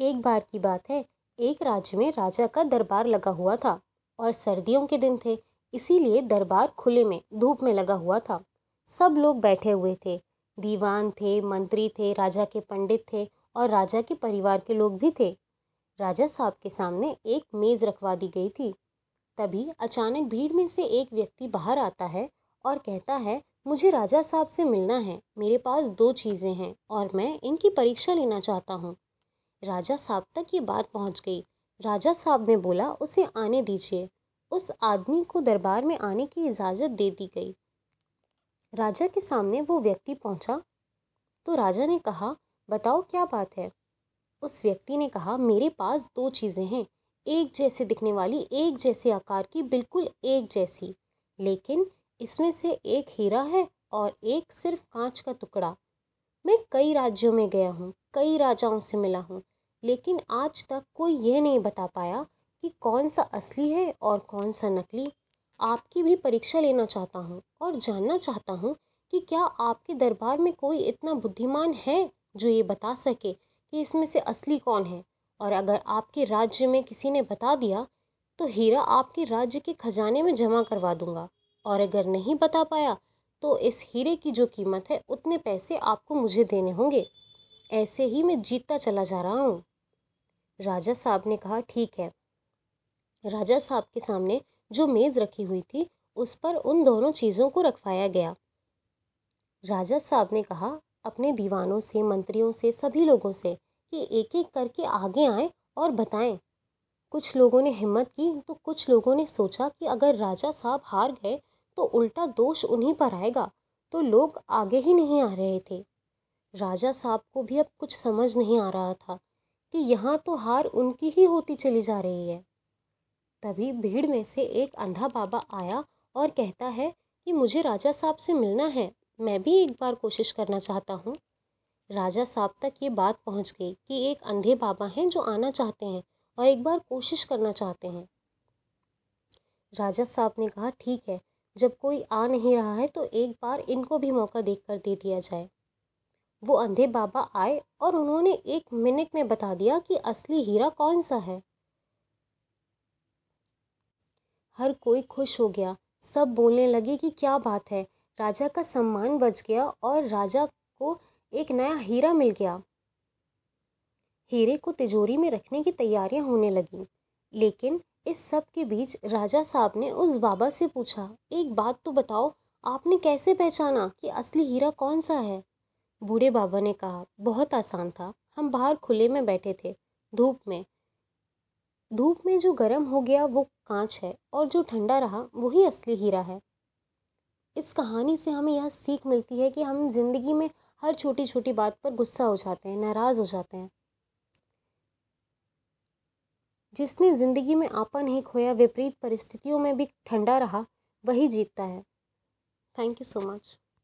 एक बार की बात है, एक राज्य में राजा का दरबार लगा हुआ था और सर्दियों के दिन थे, इसीलिए दरबार खुले में, धूप में लगा हुआ था। सब लोग बैठे हुए थे, दीवान थे, मंत्री थे, राजा के पंडित थे और राजा के परिवार के लोग भी थे। राजा साहब के सामने एक मेज़ रखवा दी गई थी। तभी अचानक भीड़ में से एक व्यक्ति बाहर आता है और कहता है, मुझे राजा साहब से मिलना है, मेरे पास दो चीज़ें हैं और मैं इनकी परीक्षा लेना चाहता हूँ। राजा साहब तक ये बात पहुँच गई। राजा साहब ने बोला, उसे आने दीजिए उस आदमी को दरबार में आने की इजाज़त दे दी गई। राजा के सामने वो व्यक्ति पहुँचा। तो राजा ने कहा, बताओ क्या बात है उस व्यक्ति ने कहा, मेरे पास दो चीज़ें हैं, एक जैसे दिखने वाली, एक जैसे आकार की, बिल्कुल एक जैसी। लेकिन इसमें से एक हीरा है और एक सिर्फ़ कांच का टुकड़ा। मैं कई राज्यों में गया हूँ, कई राजाओं से मिला हूँ। लेकिन आज तक कोई ये नहीं बता पाया कि कौन सा असली है और कौन सा नकली। आपकी भी परीक्षा लेना चाहता हूँ और जानना चाहता हूँ कि क्या आपके दरबार में कोई इतना बुद्धिमान है जो ये बता सके कि इसमें से असली कौन है? और अगर आपके राज्य में किसी ने बता दिया तो हीरा आपके राज्य के खजाने में जमा करवा दूँगा। और अगर नहीं बता पाया तो इस हीरे की जो कीमत है, उतने पैसे आपको मुझे देने होंगे। ऐसे ही मैं जीतता चला जा रहा हूँ। राजा साहब ने कहा, ठीक है। राजा साहब के सामने जो मेज़ रखी हुई थी, उस पर उन दोनों चीज़ों को रखवाया गया। राजा साहब ने कहा, अपने दीवानों से, मंत्रियों से, सभी लोगों से कि एक एक करके आगे आए और बताएँ। कुछ लोगों ने हिम्मत की तो कुछ लोगों ने सोचा कि अगर राजा साहब हार गए तो उल्टा दोष उन्हीं पर आएगा तो लोग आगे ही नहीं आ रहे थे। राजा साहब को भी अब कुछ समझ नहीं आ रहा था कि यहाँ तो हार उनकी ही होती चली जा रही है। तभी भीड़ में से एक अंधा बाबा आया और कहता है कि मुझे राजा साहब से मिलना है, मैं भी एक बार कोशिश करना चाहता हूँ। राजा साहब तक ये बात पहुँच गई कि एक अंधे बाबा हैं जो आना चाहते हैं और एक बार कोशिश करना चाहते हैं। राजा साहब ने कहा, ठीक है, जब कोई आ नहीं रहा है तो एक बार इनको भी मौका देकर दे दिया जाए। वो अंधे बाबा आए और उन्होंने एक मिनट में बता दिया कि असली हीरा कौन सा है। हर कोई खुश हो गया। सब बोलने लगे कि क्या बात है। राजा का सम्मान बच गया और राजा को एक नया हीरा मिल गया। हीरे को तिजोरी में रखने की तैयारियाँ होने लगी, लेकिन इस सब के बीच राजा साहब ने उस बाबा से पूछा, एक बात तो बताओ, आपने कैसे पहचाना कि असली हीरा कौन सा है? बूढ़े बाबा ने कहा, बहुत आसान था। हम बाहर खुले में बैठे थे। धूप में। धूप में जो गर्म हो गया, वो कांच है और जो ठंडा रहा, वही असली हीरा है। इस कहानी से हमें यह सीख मिलती है कि हम ज़िंदगी में हर छोटी छोटी बात पर गुस्सा हो जाते हैं, नाराज़ हो जाते हैं। जिसने ज़िंदगी में आपा नहीं खोया, विपरीत परिस्थितियों में भी ठंडा रहा, वही जीतता है। Thank you so much.